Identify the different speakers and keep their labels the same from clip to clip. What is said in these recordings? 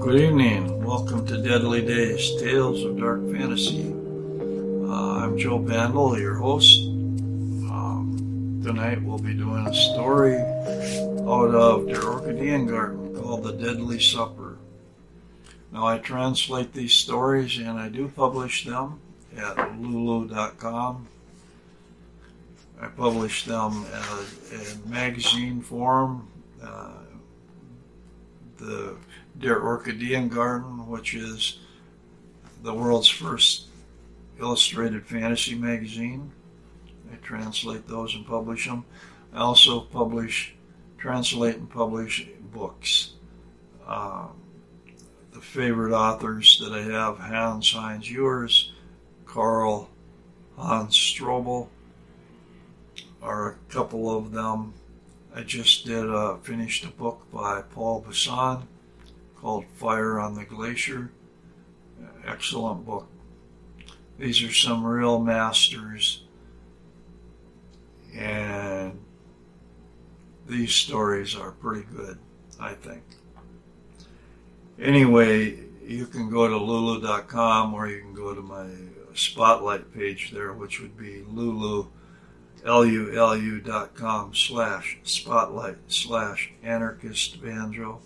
Speaker 1: Good evening. Welcome to Deadly Days, Tales of Dark Fantasy. Uh, I'm Joe Bandel, your host. Um, tonight we'll be doing a story out of Der Orchideengarten called The Deadly Supper. Now I translate these stories and I do publish them at lulu.com. I publish them in magazine form. Uh, the Der Orchideengarten, which is the world's first illustrated fantasy magazine. I translate those and publish them. I also publish, translate and publish books. Uh, the favorite authors that I have Hans Heinz Ewers, Karl Hans Strobel, are a couple of them. I just did uh, finished a book by Paul Busson called Fire on the Glacier. Excellent book. These are some real masters, and these stories are pretty good, I think. Anyway, you can go to lulu.com or you can go to my spotlight page there, which would be lulu, lulu.com slash spotlight slash anarchist banjo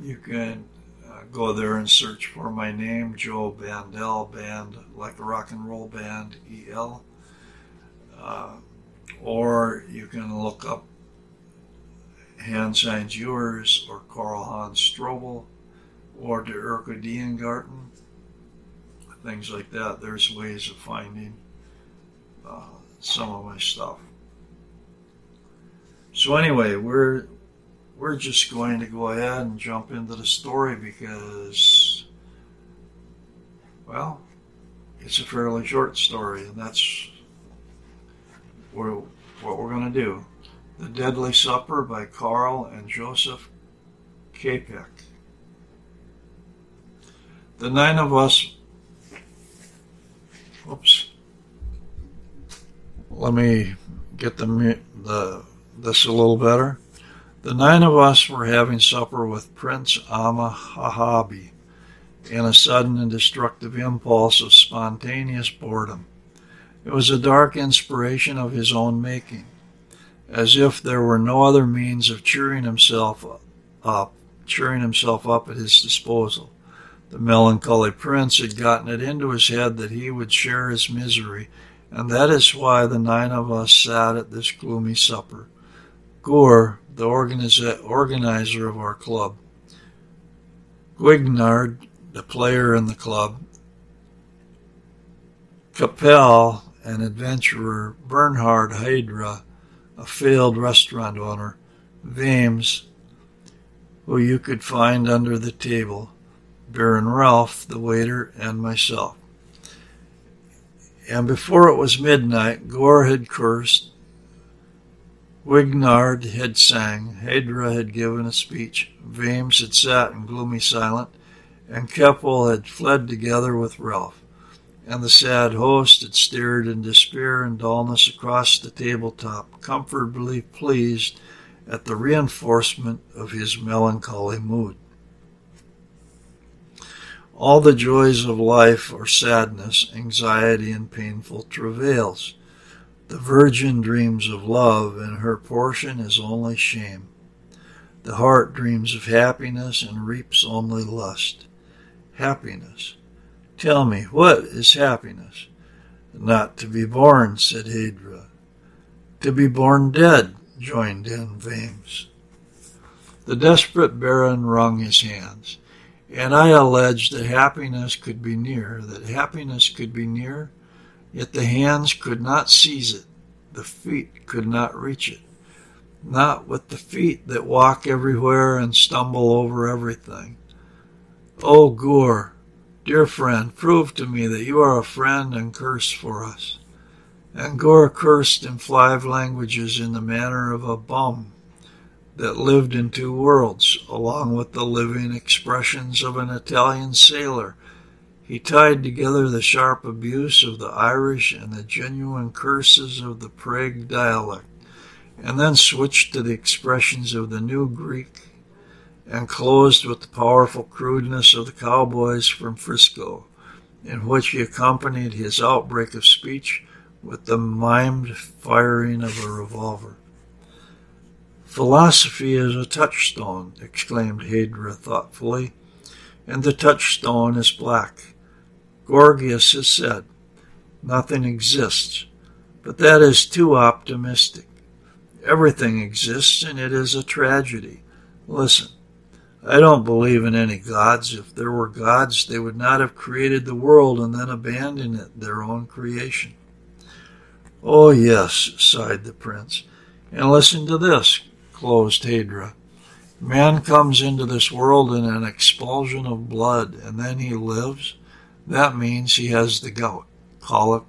Speaker 1: you can uh, go there and search for my name, Joe Bandel, band like a rock and roll band, EL. Uh, or you can look up Hans Heinz Ewers or Karl Hans Strobel or Orchideengarten, things like that. There's ways of finding uh, some of my stuff. So anyway, we're we're just going to go ahead and jump into the story because, well, it's a fairly short story, and that's what we're going to do. The Deadly Supper by Karl and Joseph Čapek. The nine of us. Oops. Let me get the, the this a little better. The nine of us were having supper with Prince Amahabi in a sudden and destructive impulse of spontaneous boredom. It was a dark inspiration of his own making, as if there were no other means of cheering himself up, cheering himself up at his disposal. The melancholy prince had gotten it into his head that he would share his misery, and that is why the nine of us sat at this gloomy supper. Gore, the organizer of our club. Guignard, the player in the club. Capel, an adventurer. Bernhard Hydra, a failed restaurant owner. Vames, who you could find under the table. Baron Ralph, the waiter, and myself. And before it was midnight, Gore had cursed, Wignard had sang, Hydra had given a speech, Vames had sat in gloomy silence, and Keppel had fled together with Ralph, and the sad host had stared in despair and dullness across the tabletop, comfortably pleased at the reinforcement of his melancholy mood. All the joys of life are sadness, anxiety, and painful travails. The virgin dreams of love, and her portion is only shame. The heart dreams of happiness and reaps only lust. Happiness. Tell me, what is happiness? Not to be born, said Hydra. To be born dead, joined in Vames. The desperate baron wrung his hands, and I alleged that happiness could be near, that happiness could be near, Yet the hands could not seize it, the feet could not reach it. Not with the feet that walk everywhere and stumble over everything. Oh, Gore, dear friend, prove to me that you are a friend and curse for us. And Gore cursed in five languages in the manner of a bum that lived in two worlds, along with the living expressions of an Italian sailor he tied together the sharp abuse of the Irish and the genuine curses of the Prague dialect, and then switched to the expressions of the new Greek and closed with the powerful crudeness of the cowboys from Frisco, in which he accompanied his outbreak of speech with the mimed firing of a revolver. Philosophy is a touchstone, exclaimed Hadra thoughtfully, and the touchstone is black. Gorgias has said, nothing exists, but that is too optimistic. Everything exists, and it is a tragedy. Listen, I don't believe in any gods. If there were gods, they would not have created the world and then abandoned it, their own creation. Oh, yes, sighed the prince. And listen to this, closed Hadra. Man comes into this world in an expulsion of blood, and then he lives. That means he has the gout, colic,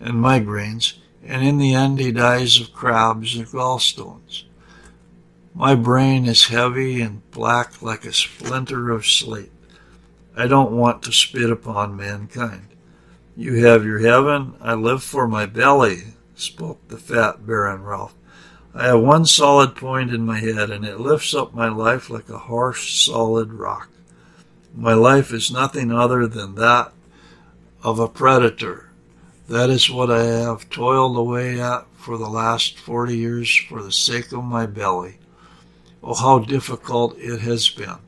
Speaker 1: and migraines, and in the end he dies of crabs and gallstones. My brain is heavy and black like a splinter of slate. I don't want to spit upon mankind. You have your heaven, I live for my belly, spoke the fat Baron Ralph. I have one solid point in my head, and it lifts up my life like a harsh, solid rock. My life is nothing other than that of a predator. That is what I have toiled away at for the last forty years for the sake of my belly. Oh, how difficult it has been.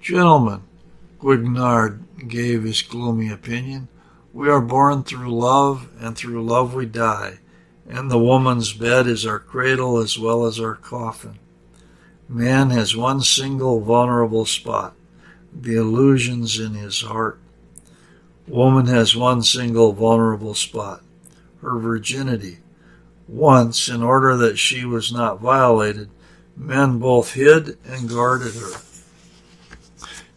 Speaker 1: Gentlemen, Guignard gave his gloomy opinion, we are born through love, and through love we die and the woman's bed is our cradle as well as our coffin. Man has one single vulnerable spot, the illusions in his heart. Woman has one single vulnerable spot, her virginity. Once, in order that she was not violated, men both hid and guarded her.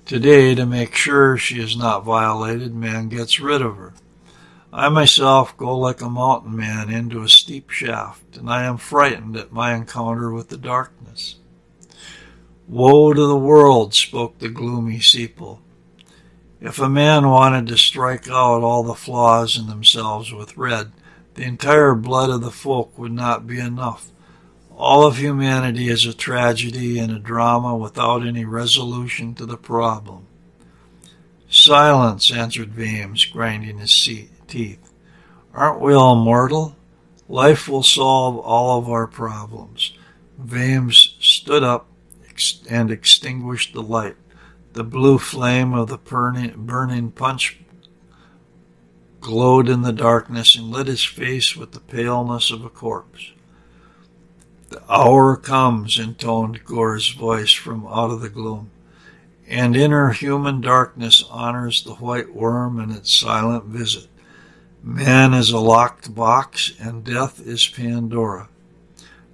Speaker 1: Today, to make sure she is not violated, man gets rid of her. I myself go like a mountain man into a steep shaft, and I am frightened at my encounter with the darkness. Woe to the world, spoke the gloomy Sepal. If a man wanted to strike out all the flaws in themselves with red, the entire blood of the folk would not be enough. All of humanity is a tragedy and a drama without any resolution to the problem. Silence, answered Vames, grinding his teeth. Aren't we all mortal? Life will solve all of our problems. Vames stood up and extinguished the light. The blue flame of the burning, burning punch glowed in the darkness and lit his face with the paleness of a corpse. The hour comes, intoned Gore's voice from out of the gloom, and inner human darkness honors the white worm in its silent visit. Man is a locked box, and death is Pandora.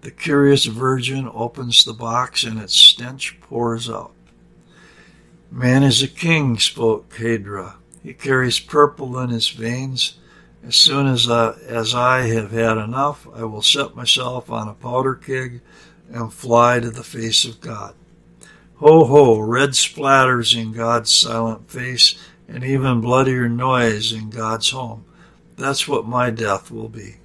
Speaker 1: The curious virgin opens the box, and its stench pours out. Man is a king, spoke Hadra. He carries purple in his veins. As soon as I, as I have had enough, I will set myself on a powder keg and fly to the face of God. Ho, ho, red splatters in God's silent face, and even bloodier noise in God's home. That's what my death will be.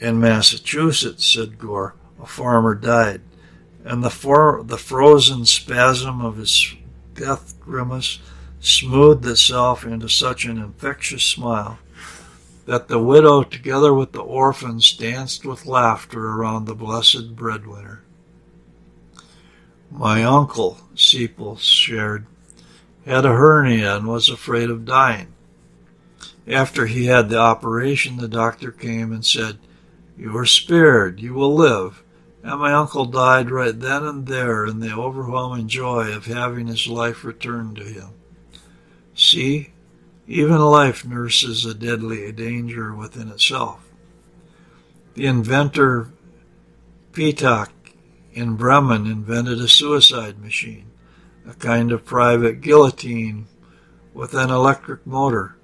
Speaker 1: In Massachusetts, said Gore, a farmer died, and the, for- the frozen spasm of his death grimace smoothed itself into such an infectious smile that the widow, together with the orphans, danced with laughter around the blessed breadwinner. My uncle, Sepal shared, had a hernia and was afraid of dying. After he had the operation, the doctor came and said, You are spared, you will live. And my uncle died right then and there in the overwhelming joy of having his life returned to him. See, even life nurses a deadly danger within itself. The inventor Pitak in Bremen invented a suicide machine, a kind of private guillotine with an electric motor.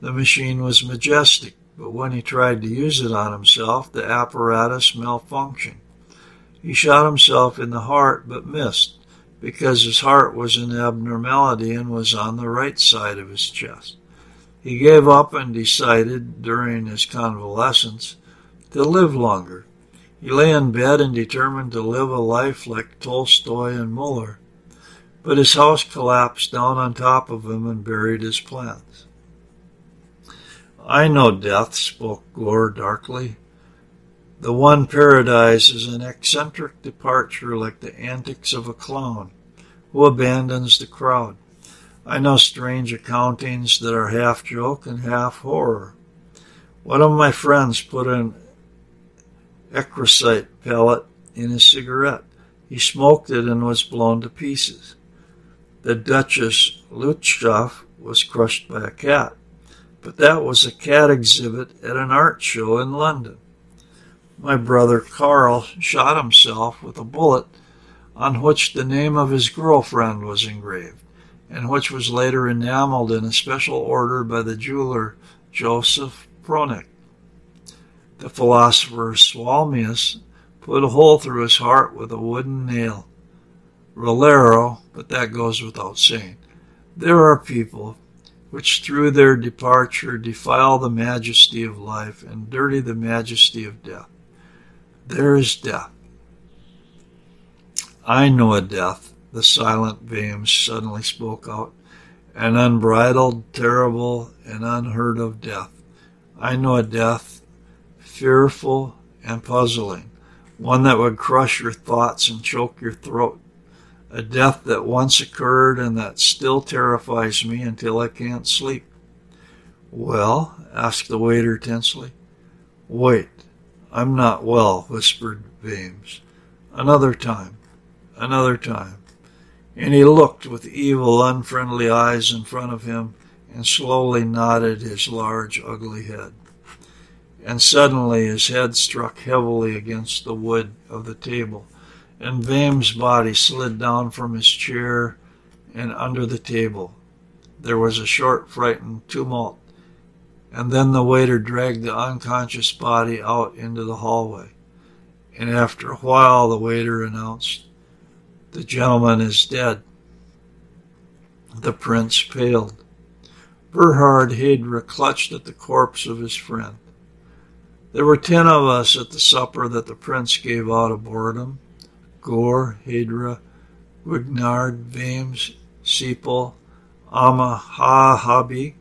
Speaker 1: The machine was majestic, but when he tried to use it on himself, the apparatus malfunctioned. He shot himself in the heart but missed because his heart was an abnormality and was on the right side of his chest. He gave up and decided during his convalescence to live longer. He lay in bed and determined to live a life like Tolstoy and Muller, but his house collapsed down on top of him and buried his plans. I know death, spoke Gore darkly. The one paradise is an eccentric departure like the antics of a clown who abandons the crowd. I know strange accountings that are half joke and half horror. One of my friends put an ecrasite pellet in his cigarette. He smoked it and was blown to pieces. The Duchess Lutzow was crushed by a cat, but that was a cat exhibit at an art show in London. My brother Carl shot himself with a bullet on which the name of his girlfriend was engraved and which was later enameled in a special order by the jeweler Joseph Pronik. The philosopher Swalmius put a hole through his heart with a wooden nail. Rolero, but that goes without saying. There are people which through their departure defile the majesty of life and dirty the majesty of death. There is death. I know a death the silent Vames suddenly spoke out. An unbridled, terrible, and unheard of death. I know a death fearful and puzzling, one that would crush your thoughts and choke your throat. A death that once occurred and that still terrifies me until I can't sleep. Well? asked the waiter tensely. Wait, I'm not well, whispered Vames. Another time, another time. And he looked with evil, unfriendly eyes in front of him and slowly nodded his large, ugly head. And suddenly his head struck heavily against the wood of the table, and Vame's body slid down from his chair and under the table. There was a short, frightened tumult, and then the waiter dragged the unconscious body out into the hallway. And after a while, the waiter announced, the gentleman is dead. The prince paled. Bernhard Heydrich clutched at the corpse of his friend. There were ten of us at the supper that the prince gave out of boredom. Gore, Heydrich, Wignard, Vames, Sepel, Amma Hahabi,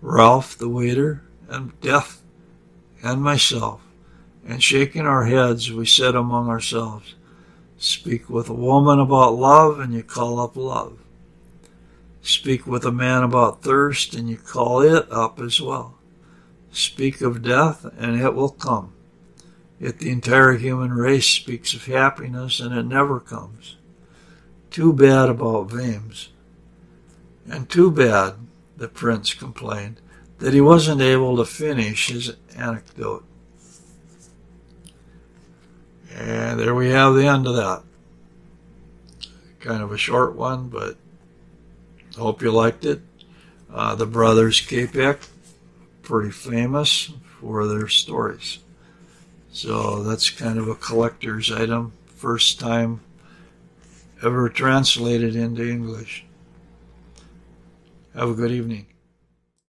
Speaker 1: Ralph the waiter, and Death, and myself. And shaking our heads, we said among ourselves, Speak with a woman about love and you call up love. Speak with a man about thirst and you call it up as well. Speak of death and it will come. Yet the entire human race speaks of happiness and it never comes. Too bad about Vames. And too bad, the prince complained, that he wasn't able to finish his anecdote. And there we have the end of that. Kind of a short one, but hope you liked it. Uh, the brothers Čapek, pretty famous for their stories. So that's kind of a collector's item, first time ever translated into English. Have a good evening.